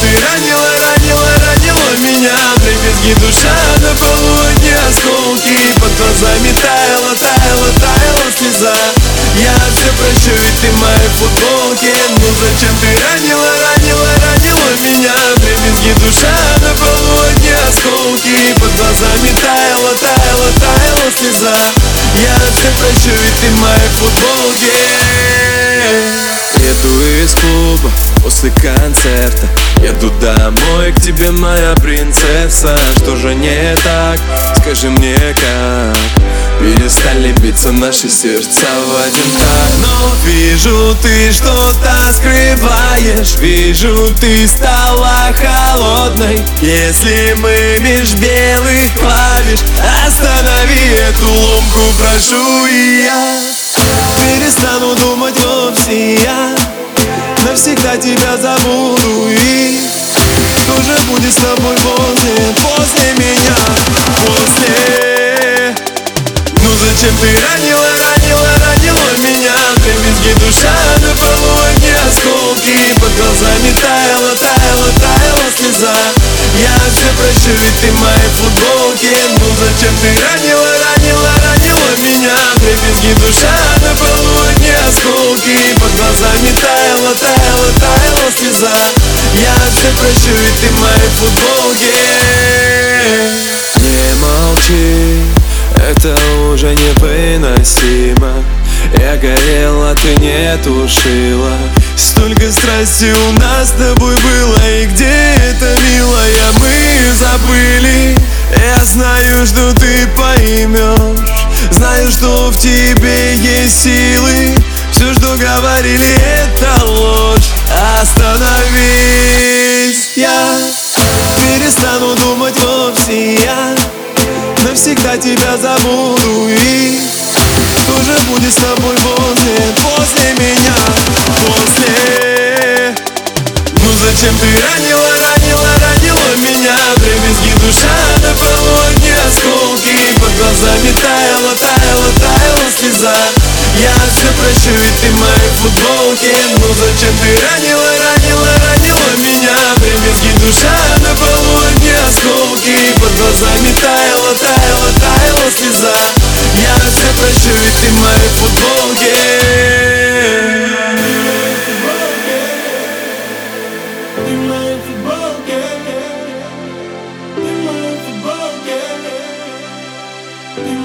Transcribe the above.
ты ранила, ранила, ранила меня. Дребезги душа на полу одни осколки Под глазами таяла, таяла, таяла слеза. Я все прощу, ведь ты в моей футболке Ну зачем ты ранила, ранила, ранила меня? Дребезги душа на полу одни осколки Под глазами таяла, таяла, таяла слеза. Я все прощу, ведь ты в моей футболке Еду из клуба после концерта Еду домой к тебе, моя принцесса. Что же не так? Скажи мне как? Перестали биться наши сердца в один так. Но вижу, ты что-то скрываешь. Вижу, ты стала холодной. Если мы меж белых клавиш Останови эту ломку, прошу и я Перестану думать вовсе я Навсегда тебя забуду и Что же будет с тобой после, после меня После? Ну зачем ты ранила, ранила, ранила меня? Дребезги душа на полу одни осколки Под глазами таяла, таяла, таяла слеза. Я все прощу, ведь ты в моей футболке Ну зачем ты ранила, ранила, ранила меня? Дребезги душа слеза Я все прощу, ведь ты в моей футболке Не молчи, это уже невыносимо. Я горела, ты не тушила. Столько страсти у нас с тобой было И где это, милая, мы забыли. Я знаю, что ты поймешь. Знаю, что в тебе есть силы. Все, что говорили, это ложь Остановись, я перестану думать вовсе я Навсегда тебя забуду и Что же будет с тобой после, после меня, после? Ну зачем ты ранила, ранила, ранила меня? Дребезги душа на полу футболке Но ну, зачем ты ранила, ранила, ранила меня? Дребезги душа на полу одни осколки Под глазами таяла, таяла, таяла слеза. Я все прощу, ведь ты в моей футболке. Ты в